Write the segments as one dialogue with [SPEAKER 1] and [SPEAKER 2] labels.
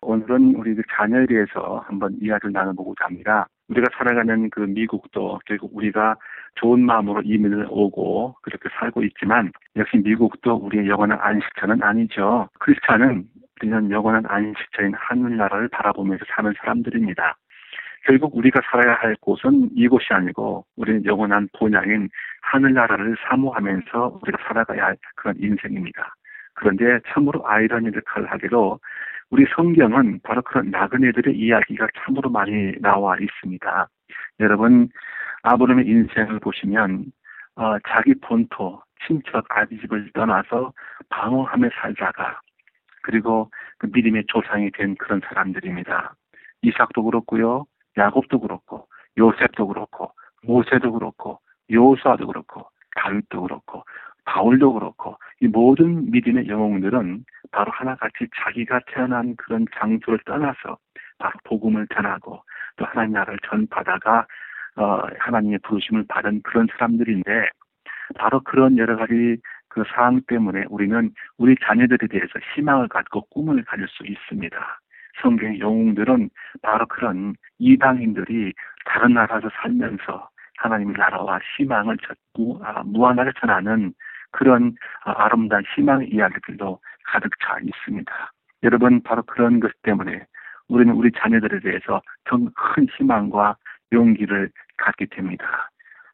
[SPEAKER 1] 오늘은 우리 그 자녀에 대해서 한번 이야기를 나눠보고자 합니다. 우리가 살아가는 그 미국도 결국 우리가 좋은 마음으로 이민을 오고 그렇게 살고 있지만 역시 미국도 우리의 영원한 안식처는 아니죠. 크리스찬은 우리는 영원한 안식처인 하늘나라를 바라보면서 사는 사람들입니다. 결국 우리가 살아야 할 곳은 이곳이 아니고 우리는 영원한 본향인 하늘나라를 사모하면서 우리가 살아가야 할 그런 인생입니다. 그런데 참으로 아이러니를 칼하게도 우리 성경은 바로 그런 나그네들의 이야기가 참으로 많이 나와 있습니다. 여러분 아브라함의 인생을 보시면 어, 자기 본토 친척 아비집을 떠나서 방어하며 살다가 그리고 그 믿음의 조상이 된 그런 사람들입니다. 이삭도 그렇고요, 야곱도 그렇고, 요셉도 그렇고, 모세도 그렇고, 요수아도 그렇고, 다윗도 그렇고, 바울도 그렇고, 이 모든 믿음의 영웅들은 바로 하나같이 자기가 태어난 그런 장소를 떠나서 바로 복음을 전하고 또 하나님 나라를 전파다가 어, 하나님의 부르심을 받은 그런 사람들인데 바로 그런 여러 가지 그 사항 때문에 우리는 우리 자녀들에 대해서 희망을 갖고 꿈을 가질 수 있습니다. 성경의 영웅들은 바로 그런 이방인들이 다른 나라에서 살면서 하나님의 나라와 희망을 무, 아, 무한하게 전하는 그런 아, 아름다운 희망의 이야기들도 가득 차 있습니다. 여러분 바로 그런 것 때문에 우리는 우리 자녀들에 대해서 더 큰 희망과 용기를 갖게 됩니다.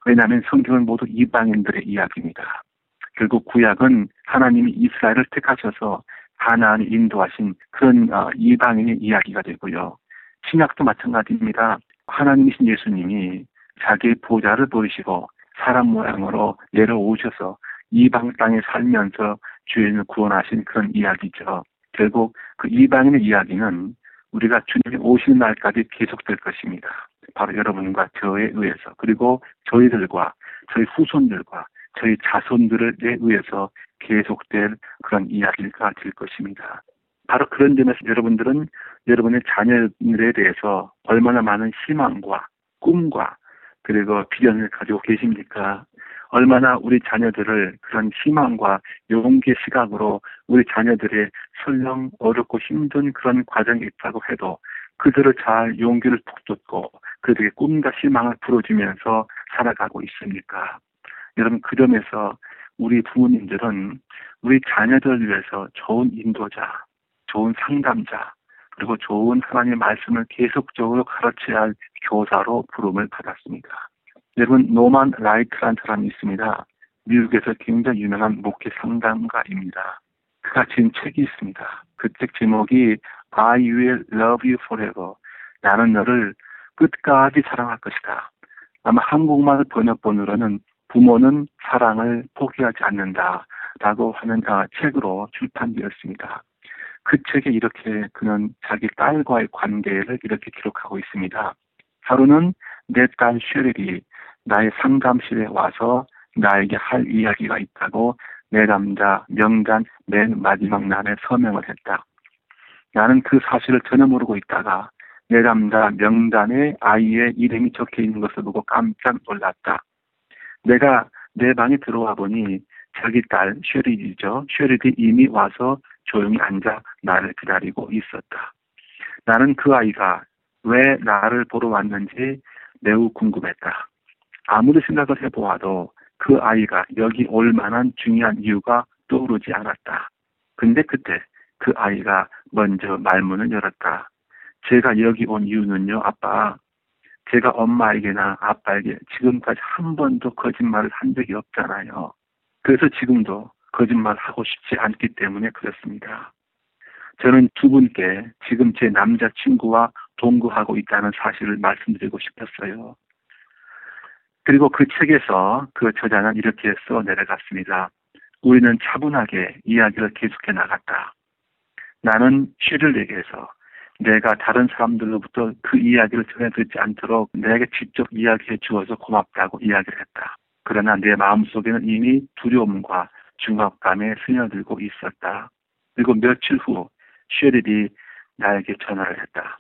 [SPEAKER 1] 왜냐하면 성경은 모두 이방인들의 이야기입니다. 결국 구약은 하나님이 이스라엘을 택하셔서 하나님 인도하신 그런 어, 이방인의 이야기가 되고요. 신약도 마찬가지입니다. 하나님이신 예수님이 자기의 보좌를 보이시고 사람 모양으로 내려오셔서 이방 땅에 살면서 주인을 구원하신 그런 이야기죠. 결국 그 이방인의 이야기는 우리가 주님이 오시는 날까지 계속될 것입니다. 바로 여러분과 저에 의해서 그리고 저희들과 저희 후손들과 저희 자손들에 의해서 계속될 그런 이야기가 될 것입니다. 바로 그런 점에서 여러분들은 여러분의 자녀들에 대해서 얼마나 많은 희망과 꿈과 그리고 비전을 가지고 계십니까? 얼마나 우리 자녀들을 그런 희망과 용기의 시각으로 우리 자녀들의 설령 어렵고 힘든 그런 과정이 있다고 해도 그들을 잘 용기를 북돋고 그들에게 꿈과 희망을 불어주면서 살아가고 있습니까? 여러분 그 점에서 우리 부모님들은 우리 자녀들을 위해서 좋은 인도자, 좋은 상담자, 그리고 좋은 하나님의 말씀을 계속적으로 가르쳐야 할 교사로 부름을 받았습니다. 여러분 노만 라이트라는 사람이 있습니다. 미국에서 굉장히 유명한 목회 상담가입니다. 그가 지은 책이 있습니다. 그 책 제목이 I will love you forever. 나는 너를 끝까지 사랑할 것이다. 아마 한국말 번역본으로는 부모는 사랑을 포기하지 않는다. 라고 하는 아, 책으로 출판되었습니다. 그 책에 이렇게 그는 자기 딸과의 관계를 이렇게 기록하고 있습니다. 하루는 내 딸 쉐릴이 나의 상담실에 와서 나에게 할 이야기가 있다고 내담자 명단 맨 마지막 날에 서명을 했다. 나는 그 사실을 전혀 모르고 있다가 내담자 명단에 아이의 이름이 적혀 있는 것을 보고 깜짝 놀랐다. 내가 내 방에 들어와 보니 자기 딸 쉐리이죠. 쉐리이 이미 와서 조용히 앉아 나를 기다리고 있었다. 나는 그 아이가 왜 나를 보러 왔는지 매우 궁금했다. 아무리 생각을 해보아도 그 아이가 여기 올 만한 중요한 이유가 떠오르지 않았다. 근데 그때 그 아이가 먼저 말문을 열었다. 제가 여기 온 이유는요, 아빠. 제가 엄마에게나 아빠에게 지금까지 한 번도 거짓말을 한 적이 없잖아요. 그래서 지금도 거짓말 하고 싶지 않기 때문에 그렇습니다. 저는 두 분께 지금 제 남자친구와 동거하고 있다는 사실을 말씀드리고 싶었어요. 그리고 그 책에서 그 저자는 이렇게 써 내려갔습니다. 우리는 차분하게 이야기를 계속해 나갔다. 나는 쉬를 얘기해서 내가 다른 사람들로부터 그 이야기를 전해 듣지 않도록 내게 직접 이야기해 주어서 고맙다고 이야기를 했다. 그러나 내 마음속에는 이미 두려움과 중압감에 스며들고 있었다. 그리고 며칠 후 쉐릴이 나에게 전화를 했다.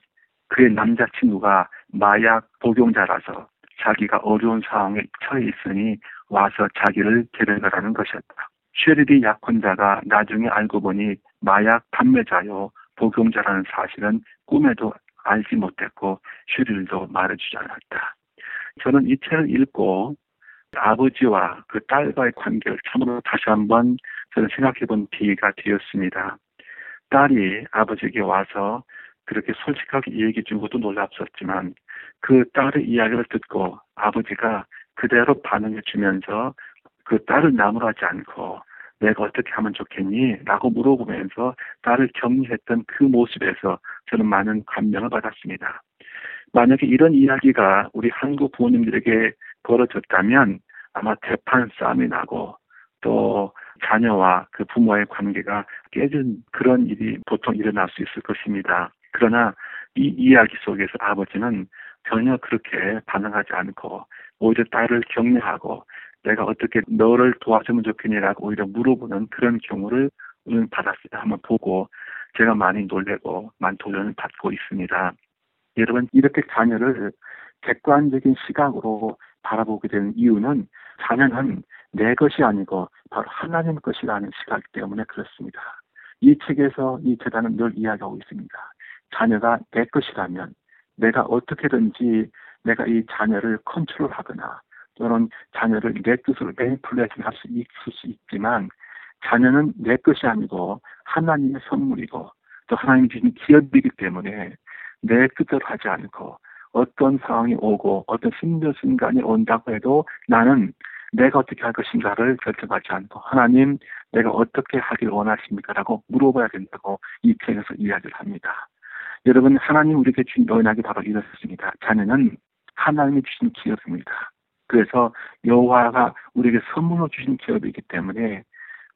[SPEAKER 1] 그의 남자친구가 마약 복용자라서 자기가 어려운 상황에 처해 있으니 와서 자기를 데려가라는 것이었다. 쉐릴이 약혼자가 나중에 알고 보니 마약 판매자요 복용자라는 사실은 꿈에도 알지 못했고 쉐릴도 말해주지 않았다. 저는 이 책을 읽고 아버지와 그 딸과의 관계를 참으로 다시 한번 저는 생각해 본 기회가 되었습니다. 딸이 아버지에게 와서 그렇게 솔직하게 얘기해 준 것도 놀랍었지만 그 딸의 이야기를 듣고 아버지가 그대로 반응해 주면서 그 딸을 나무라지 않고 내가 어떻게 하면 좋겠니? 라고 물어보면서 딸을 격려했던 그 모습에서 저는 많은 감명을 받았습니다. 만약에 이런 이야기가 우리 한국 부모님들에게 벌어졌다면 아마 대판 싸움이 나고 또 자녀와 그 부모의 관계가 깨진 그런 일이 보통 일어날 수 있을 것입니다. 그러나 이 이야기 속에서 아버지는 전혀 그렇게 반응하지 않고 오히려 딸을 격려하고 내가 어떻게 너를 도와주면 좋겠니라고 오히려 물어보는 그런 경우를 받았을 때 한번 보고 제가 많이 놀래고 많은 도전을 받고 있습니다. 여러분 이렇게 자녀를 객관적인 시각으로 바라보게 되는 이유는 자녀는 내 것이 아니고 바로 하나님 것이라는 시각 때문에 그렇습니다. 이 책에서 이 재단은 늘 이야기하고 있습니다. 자녀가 내 것이라면 내가 어떻게든지 내가 이 자녀를 컨트롤하거나 또는 자녀를 내 뜻으로 매니플레이팅 할수 있을 수 있지만 자녀는 내 것이 아니고 하나님의 선물이고 또 하나님이 주신 기업이기 때문에 내 뜻대로 하지 않고 어떤 상황이 오고 어떤 힘든 순간이 온다고 해도 나는 내가 어떻게 할 것인가를 결정하지 않고 하나님 내가 어떻게 하길 원하십니까? 라고 물어봐야 된다고 이 책에서 이야기를 합니다. 여러분 하나님 우리에게 주신 언약이 바로 이렇습니다. 자녀는 하나님이 주신 기업입니다. 그래서 여호와가 우리에게 선물로 주신 기업이기 때문에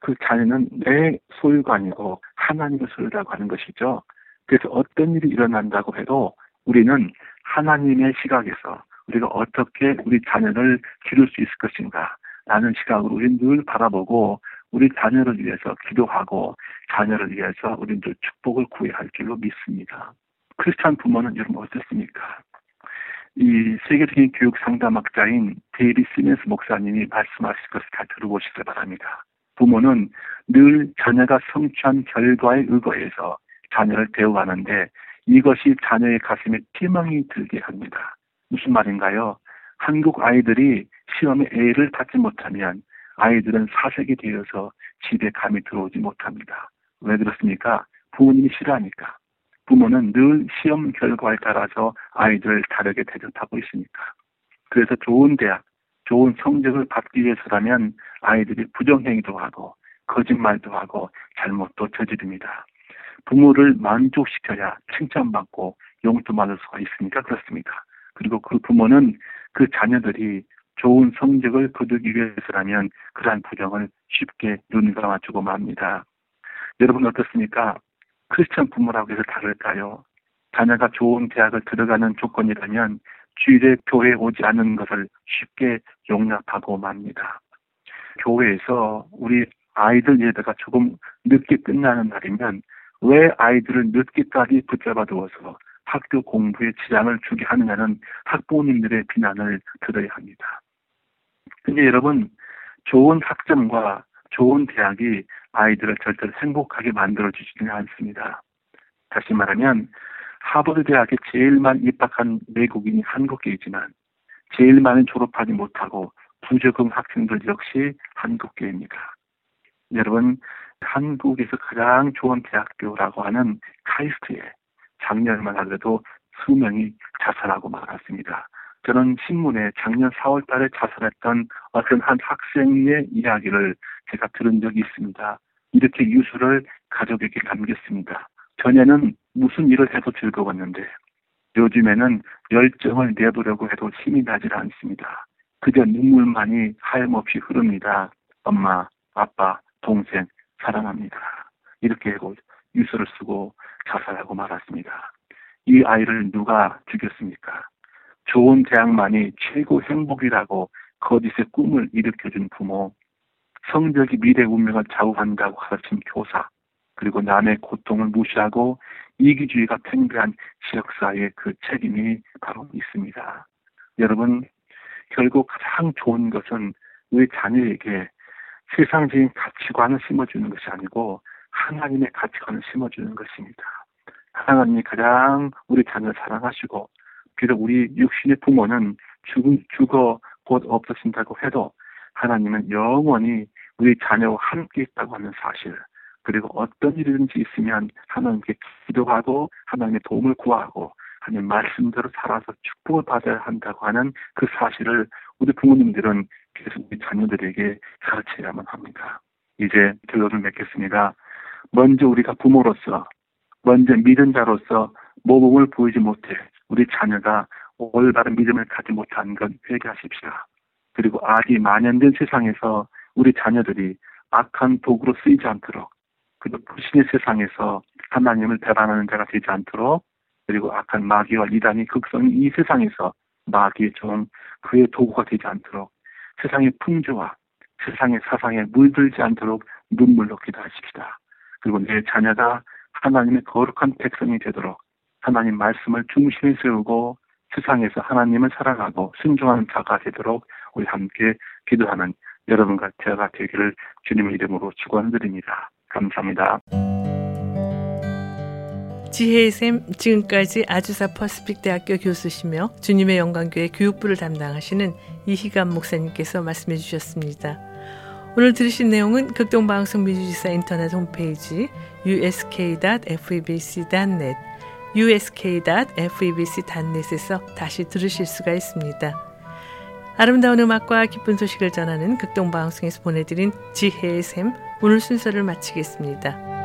[SPEAKER 1] 그 자녀는 내 소유가 아니고 하나님의 소유라고 하는 것이죠. 그래서 어떤 일이 일어난다고 해도 우리는 하나님의 시각에서 우리가 어떻게 우리 자녀를 기를 수 있을 것인가 라는 시각으로 우리는 늘 바라보고 우리 자녀를 위해서 기도하고 자녀를 위해서 우리는 축복을 구해야 할 줄로 믿습니다. 크리스찬 부모는 여러분 어떻습니까? 이 세계적인 교육 상담학자인 데이리 시멘스 목사님이 말씀하실 것을 잘 들어보시기 바랍니다. 부모는 늘 자녀가 성취한 결과에 의거해서 자녀를 대우하는데 이것이 자녀의 가슴에 희망이 들게 합니다. 무슨 말인가요? 한국 아이들이 시험에 A를 받지 못하면 아이들은 사색이 되어서 집에 감이 들어오지 못합니다. 왜 그렇습니까? 부모님이 싫어하니까. 부모는 늘 시험 결과에 따라서 아이들을 다르게 대접하고 있으니까. 그래서 좋은 대학, 좋은 성적을 받기 위해서라면 아이들이 부정행위도 하고 거짓말도 하고 잘못도 저지릅니다. 부모를 만족시켜야 칭찬받고 용돈 받을 수가 있으니까 그렇습니다. 그리고 그 부모는 그 자녀들이 좋은 성적을 거두기 위해서라면 그러한 부정을 쉽게 눈 감아주고 맙니다. 여러분 어떻습니까? 크리스천 부모라고 해서 다를까요? 자녀가 좋은 대학을 들어가는 조건이라면 주일에 교회에 오지 않는 것을 쉽게 용납하고 맙니다. 교회에서 우리 아이들 예배가 조금 늦게 끝나는 날이면 왜 아이들을 늦게까지 붙잡아 두어서 학교 공부에 지장을 주게 하느냐는 학부모님들의 비난을 들어야 합니다. 근데 여러분, 좋은 학점과 좋은 대학이 아이들을 절대로 행복하게 만들어주지는 않습니다. 다시 말하면, 하버드 대학에 제일 많이 입학한 외국인이 한국계이지만, 제일 많이 졸업하지 못하고 부적응 학생들 역시 한국계입니다. 여러분, 한국에서 가장 좋은 대학교라고 하는 카이스트에 작년만 하더라도 수명이 자살하고 말았습니다. 저는 신문에 작년 4월 달에 자살했던 어떤 한 학생의 이야기를 제가 들은 적이 있습니다. 이렇게 유수를 가족에게 남겼습니다. 전에는 무슨 일을 해도 즐거웠는데 요즘에는 열정을 내보려고 해도 힘이 나질 않습니다. 그저 눈물만이 하염없이 흐릅니다. 엄마, 아빠, 동생, 사랑합니다. 이렇게 유서를 쓰고 자살하고 말았습니다. 이 아이를 누가 죽였습니까? 좋은 대학만이 최고 행복이라고 거짓의 꿈을 일으켜준 부모, 성적이 미래 운명을 좌우한다고 가르친 교사, 그리고 남의 고통을 무시하고 이기주의가 팽배한 지역사회의 그 책임이 바로 있습니다. 여러분, 결국 가장 좋은 것은 우리 자녀에게 세상적인 가치관을 심어주는 것이 아니고 하나님의 가치관을 심어주는 것입니다. 하나님이 가장 우리 자녀를 사랑하시고 비록 우리 육신의 부모는 죽, 죽어 곧 없어진다고 해도 하나님은 영원히 우리 자녀와 함께 있다고 하는 사실 그리고 어떤 일이든지 있으면 하나님께 기도하고 하나님의 도움을 구하고 하나님 말씀대로 살아서 축복을 받아야 한다고 하는 그 사실을 우리 부모님들은 계속 우리 자녀들에게 가르쳐야만 합니다. 이제 결론을 맺겠습니다. 먼저 우리가 부모로서 먼저 믿은 자로서 모범을 보이지 못해 우리 자녀가 올바른 믿음을 갖지 못한 건 회개하십시오. 그리고 악이 만연된 세상에서 우리 자녀들이 악한 도구로 쓰이지 않도록 그리고 불신의 세상에서 하나님을 배반하는 자가 되지 않도록 그리고 악한 마귀와 이단이 극성이 이 세상에서 마귀의 종 그의 도구가 되지 않도록 세상의 풍조와 세상의 사상에 물들지 않도록 눈물로 기도하십시다. 그리고 내 자녀가 하나님의 거룩한 백성이 되도록 하나님 말씀을 중심에 세우고 세상에서 하나님을 사랑하고 순종하는 자가 되도록 우리 함께 기도하는 여러분과 제가 되기를 주님의 이름으로 축원드립니다. 감사합니다.
[SPEAKER 2] 지혜의 샘 지금까지 아주사 퍼스픽 대학교 교수시며 주님의 영광교회 교육부를 담당하시는 이희감 목사님께서 말씀해 주셨습니다. 오늘 들으신 내용은 극동방송 민주지사 인터넷 홈페이지 usk.febc.net usk.febc.net에서 다시 들으실 수가 있습니다. 아름다운 음악과 기쁜 소식을 전하는 극동방송에서 보내드린 지혜의 샘 오늘 순서를 마치겠습니다.